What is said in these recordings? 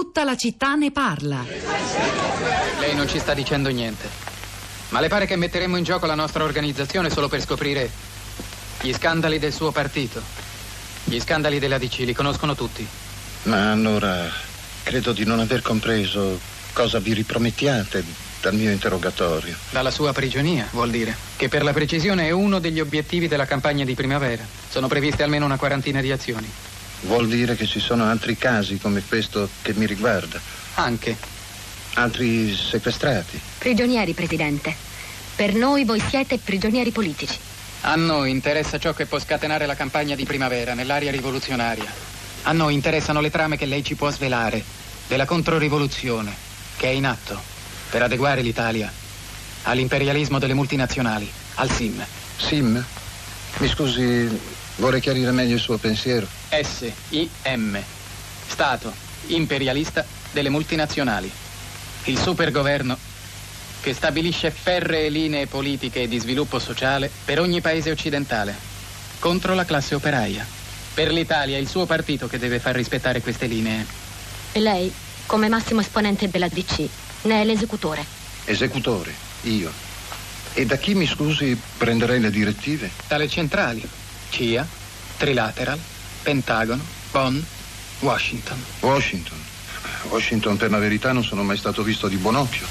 Tutta la città ne parla. Lei non ci sta dicendo niente. Ma le pare che metteremo in gioco la nostra organizzazione solo per scoprire gli scandali del suo partito? Gli scandali della DC li conoscono tutti. Ma allora credo di non aver compreso cosa vi ripromettiate dal mio interrogatorio. Dalla sua prigionia, vuol dire. Che per la precisione è uno degli obiettivi della campagna di primavera. Sono previste almeno una quarantina di azioni. Vuol dire che ci sono altri casi come questo che mi riguarda? Anche. Altri sequestrati? Prigionieri, Presidente. Per noi voi siete prigionieri politici. A noi interessa ciò che può scatenare la campagna di primavera nell'area rivoluzionaria. A noi interessano le trame che lei ci può svelare della controrivoluzione che è in atto per adeguare l'Italia all'imperialismo delle multinazionali, al SIM. SIM? Mi scusi, vorrei chiarire meglio il suo pensiero. S-I-M. Stato imperialista delle multinazionali. Il supergoverno che stabilisce ferree linee politiche e di sviluppo sociale per ogni paese occidentale, contro la classe operaia. Per l'Italia è il suo partito che deve far rispettare queste linee. E lei, come massimo esponente della DC, ne è l'esecutore. Esecutore? Io? E da chi, mi scusi, prenderei le direttive? Dalle centrali. CIA, Trilateral, Pentagono, Bonn, Washington. Washington? Washington, per la verità, non sono mai stato visto di buon occhio.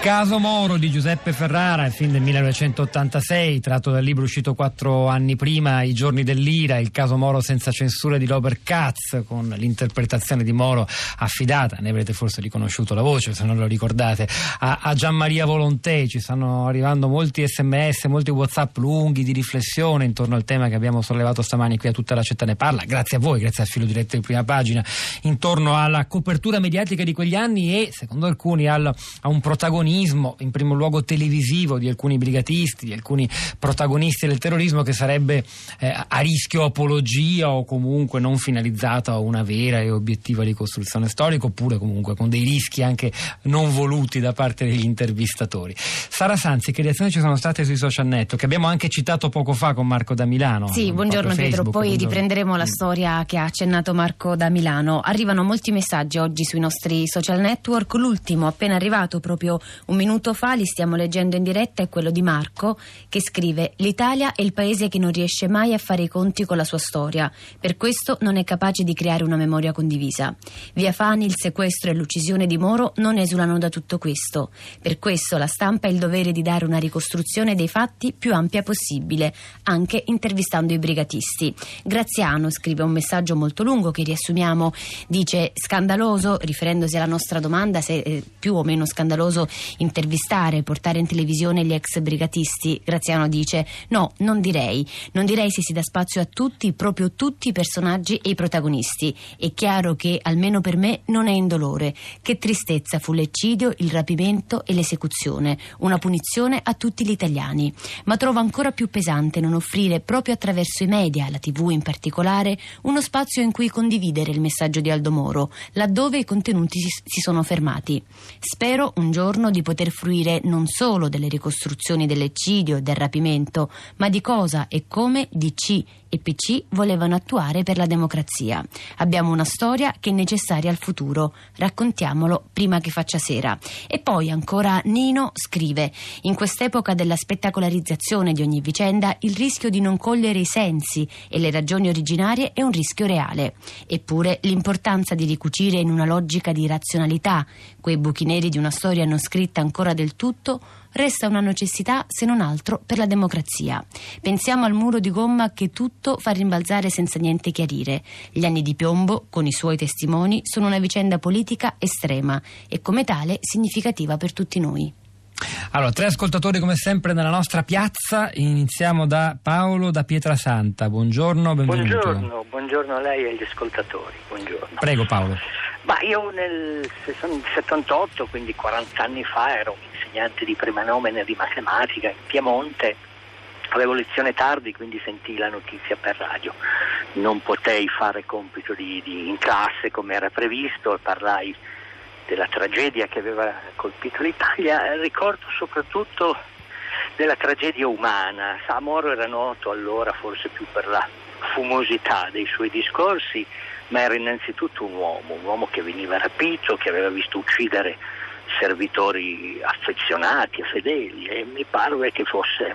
Caso Moro di Giuseppe Ferrara, il film del 1986, tratto dal libro uscito quattro anni prima, I giorni dell'ira, il caso Moro senza censura di Robert Katz, con l'interpretazione di Moro affidata, ne avrete forse riconosciuto la voce se non lo ricordate, a, a Gianmaria Volontè. Ci stanno arrivando molti sms, molti whatsapp lunghi di riflessione intorno al tema che abbiamo sollevato stamani qui a tutta la città ne parla, grazie a voi, grazie al filo diretto di prima pagina, intorno alla copertura mediatica di quegli anni e, secondo alcuni, al, a un protagonismo protagonismo, in primo luogo televisivo, di alcuni brigatisti, di alcuni protagonisti del terrorismo che sarebbe eh, a rischio apologia o comunque non finalizzata a una vera e obiettiva ricostruzione storica oppure comunque con dei rischi anche non voluti da parte degli intervistatori. Sara Sanzi, che reazioni ci sono state sui social network? Che abbiamo anche citato poco fa con Marco da Milano. Sì, buongiorno Facebook, Pietro, poi buongiorno. riprenderemo la storia che ha accennato Marco da Milano. Arrivano molti messaggi oggi sui nostri social network, l'ultimo appena arrivato proprio un minuto fa, li stiamo leggendo in diretta, è quello di Marco che scrive L'Italia è il paese che non riesce mai a fare i conti con la sua storia, per questo non è capace di creare una memoria condivisa. Via Fani, il sequestro e l'uccisione di Moro non esulano da tutto questo. Per questo la stampa ha il dovere di dare una ricostruzione dei fatti più ampia possibile, anche intervistando i brigatisti. Graziano scrive un messaggio molto lungo che riassumiamo, dice scandaloso, riferendosi alla nostra domanda se è più o meno scandaloso intervistare, portare in televisione gli ex brigatisti, Graziano dice no, non direi. Non direi se si dà spazio a tutti, proprio tutti i personaggi e i protagonisti. È chiaro che, almeno per me, non è indolore. Che tristezza fu l'eccidio, il rapimento e l'esecuzione. Una punizione a tutti gli italiani. Ma trovo ancora più pesante non offrire proprio attraverso i media, la tv in particolare, uno spazio in cui condividere il messaggio di Aldo Moro, laddove i contenuti si sono fermati. Spero un giorno di poter fruire non solo delle ricostruzioni dell'eccidio e del rapimento, ma di cosa e come DC e PC volevano attuare per la democrazia. Abbiamo una storia che è necessaria al futuro. Raccontiamolo prima che faccia sera. E poi ancora Nino scrive: In quest'epoca della spettacolarizzazione di ogni vicenda, il rischio di non cogliere i sensi e le ragioni originarie è un rischio reale. Eppure l'importanza di ricucire in una logica di razionalità quei buchi neri di una storia non scritta ancora del tutto resta una necessità se non altro per la democrazia. Pensiamo al muro di gomma che tutto fa rimbalzare senza niente chiarire. Gli anni di piombo, con i suoi testimoni, sono una vicenda politica estrema e come tale significativa per tutti noi. Allora, tre ascoltatori come sempre nella nostra piazza. Iniziamo da Paolo da Pietrasanta. Buongiorno, benvenuto. Buongiorno, buongiorno a lei e agli ascoltatori. Buongiorno. Prego Paolo. Ma io nel 78, quindi 40 anni fa, ero un insegnante di prima nomine di matematica in Piemonte. Avevo lezione tardi, quindi sentii la notizia per radio. Non potei fare compito di, di, in classe come era previsto, parlai della tragedia che aveva colpito l'Italia. Ricordo soprattutto della tragedia umana. Moro era noto allora forse più per la fumosità dei suoi discorsi, ma era innanzitutto un uomo, un uomo che veniva rapito, che aveva visto uccidere servitori affezionati e fedeli e mi parve che fosse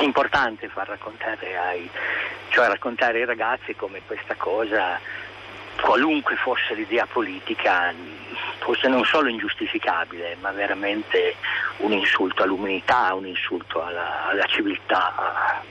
importante far raccontare ai, cioè raccontare ai ragazzi come questa cosa qualunque fosse l'idea politica, fosse non solo ingiustificabile, ma veramente un insulto all'umanità, un insulto alla, alla civiltà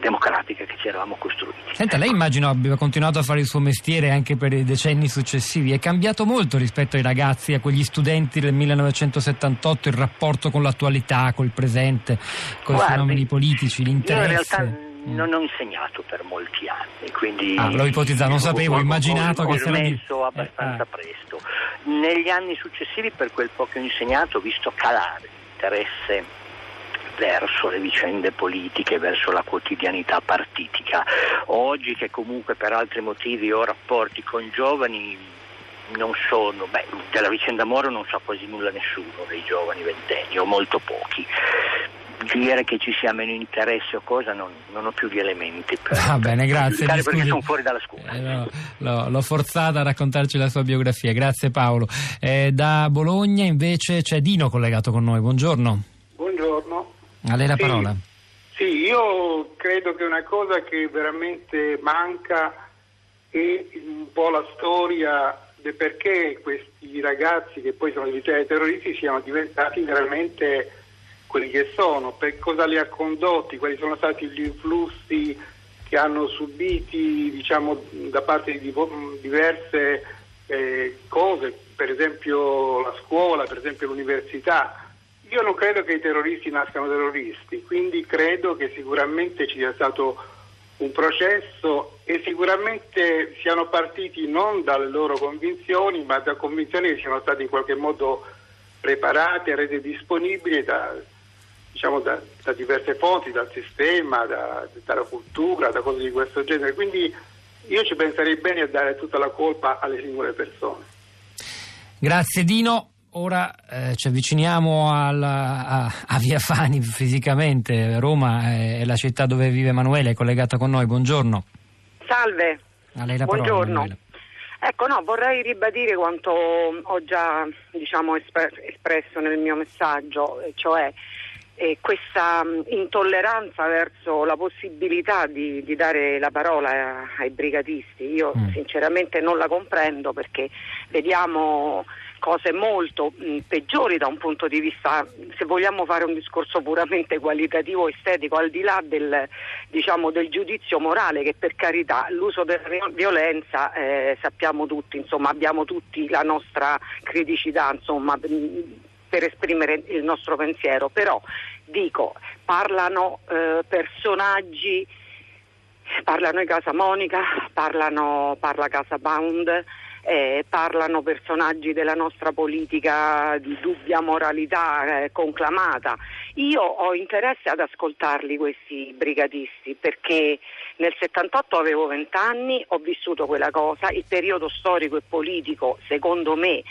democratica che ci eravamo costruiti. Senta, lei immagino abbia continuato a fare il suo mestiere anche per i decenni successivi. È cambiato molto rispetto ai ragazzi, a quegli studenti del 1978, il rapporto con l'attualità, col presente, con i fenomeni politici, l'interesse? non ho insegnato per molti anni, quindi ah, l'ho ipotizzato, non sapevo, ho, immaginato ho, che ho smesso abbastanza eh, ah. presto. Negli anni successivi, per quel po' che ho insegnato, ho visto calare l'interesse verso le vicende politiche, verso la quotidianità partitica. Oggi che comunque per altri motivi ho rapporti con giovani non sono, beh, della vicenda Moro non sa quasi nulla nessuno dei giovani ventenni o molto pochi dire che ci sia meno interesse o cosa, non, non ho più gli elementi per, Va bene, grazie. Per perché sono fuori dalla scuola. Eh, no, l'ho, l'ho, forzata a raccontarci la sua biografia, grazie Paolo. Eh, da Bologna invece c'è Dino collegato con noi, buongiorno. A lei la sì, parola. Sì, io credo che una cosa che veramente manca è un po' la storia del perché questi ragazzi che poi sono diventati terroristi siano diventati veramente quelli che sono, per cosa li ha condotti, quali sono stati gli influssi che hanno subiti diciamo, da parte di diverse eh, cose, per esempio la scuola, per esempio l'università. Io non credo che i terroristi nascano terroristi, quindi credo che sicuramente ci sia stato un processo e sicuramente siano partiti non dalle loro convinzioni, ma da convinzioni che siano state in qualche modo preparate, rese disponibili da, diciamo, da, da, diverse fonti, dal sistema, da, dalla cultura, da cose di questo genere. Quindi io ci penserei bene a dare tutta la colpa alle singole persone. Grazie Dino. Ora eh, ci avviciniamo alla, a, a, Via Fani fisicamente. Roma è la città dove vive Emanuele, è collegata con noi. Buongiorno. Salve. A lei la Buongiorno. Parola, ecco, no, vorrei ribadire quanto ho già diciamo, espresso nel mio messaggio, cioè e questa mm, intolleranza verso la possibilità di, di dare la parola ai brigatisti. Io mm. sinceramente non la comprendo perché vediamo cose molto mh, peggiori da un punto di vista, se vogliamo fare un discorso puramente qualitativo estetico, al di là del, diciamo, del giudizio morale che per carità l'uso della violenza eh, sappiamo tutti, insomma abbiamo tutti la nostra criticità, insomma, per esprimere il nostro pensiero, però dico, parlano eh, personaggi, parlano di Casa Monica, parlano, parla Casa Bound, eh, parlano personaggi della nostra politica di dubbia moralità eh, conclamata. Io ho interesse ad ascoltarli questi brigatisti perché nel 78 avevo 20 anni, ho vissuto quella cosa, il periodo storico e politico secondo me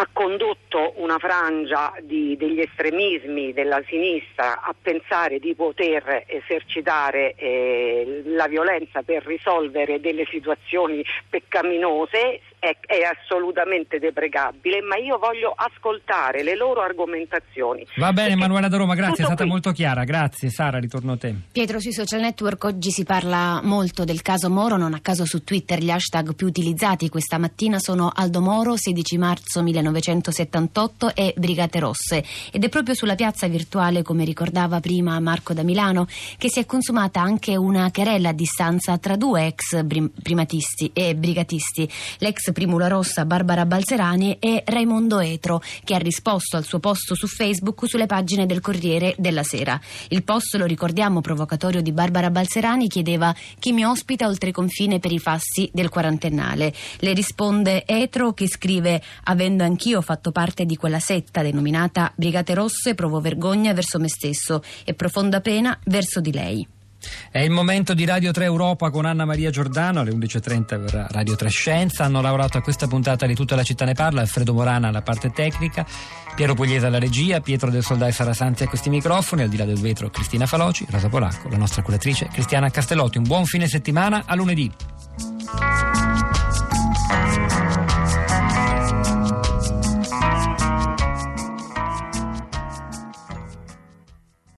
ha condotto una frangia di, degli estremismi della sinistra a pensare di poter esercitare eh, la violenza per risolvere delle situazioni peccaminose è, è, assolutamente deprecabile, ma io voglio ascoltare le loro argomentazioni. Va bene, Manuela da Roma, grazie, è stata qui. molto chiara. Grazie, Sara, ritorno a te. Pietro, sui social network oggi si parla molto del caso Moro, non a caso su Twitter gli hashtag più utilizzati questa mattina sono Aldo Moro, 16 marzo 1978 e Brigate Rosse. Ed è proprio sulla piazza virtuale, come ricordava prima Marco da Milano, che si è consumata anche una querella a distanza tra due ex primatisti e brigatisti. L'ex Primula Rossa Barbara Balzerani e Raimondo Etro, che ha risposto al suo post su Facebook sulle pagine del Corriere della Sera. Il post, lo ricordiamo, provocatorio di Barbara Balzerani, chiedeva chi mi ospita oltre confine per i fassi del quarantennale. Le risponde Etro che scrive avendo anch'io fatto parte di quella setta denominata Brigate Rosse provo vergogna verso me stesso e profonda pena verso di lei. È il momento di Radio 3 Europa con Anna Maria Giordano, alle 11.30 verrà Radio 3 Scienza. Hanno lavorato a questa puntata di Tutta la città ne parla, Alfredo Morana alla parte tecnica, Piero Pugliese alla regia, Pietro del Soldai Sarasanti a questi microfoni, al di là del vetro Cristina Faloci, Rosa Polacco, la nostra curatrice Cristiana Castellotti. Un buon fine settimana, a lunedì.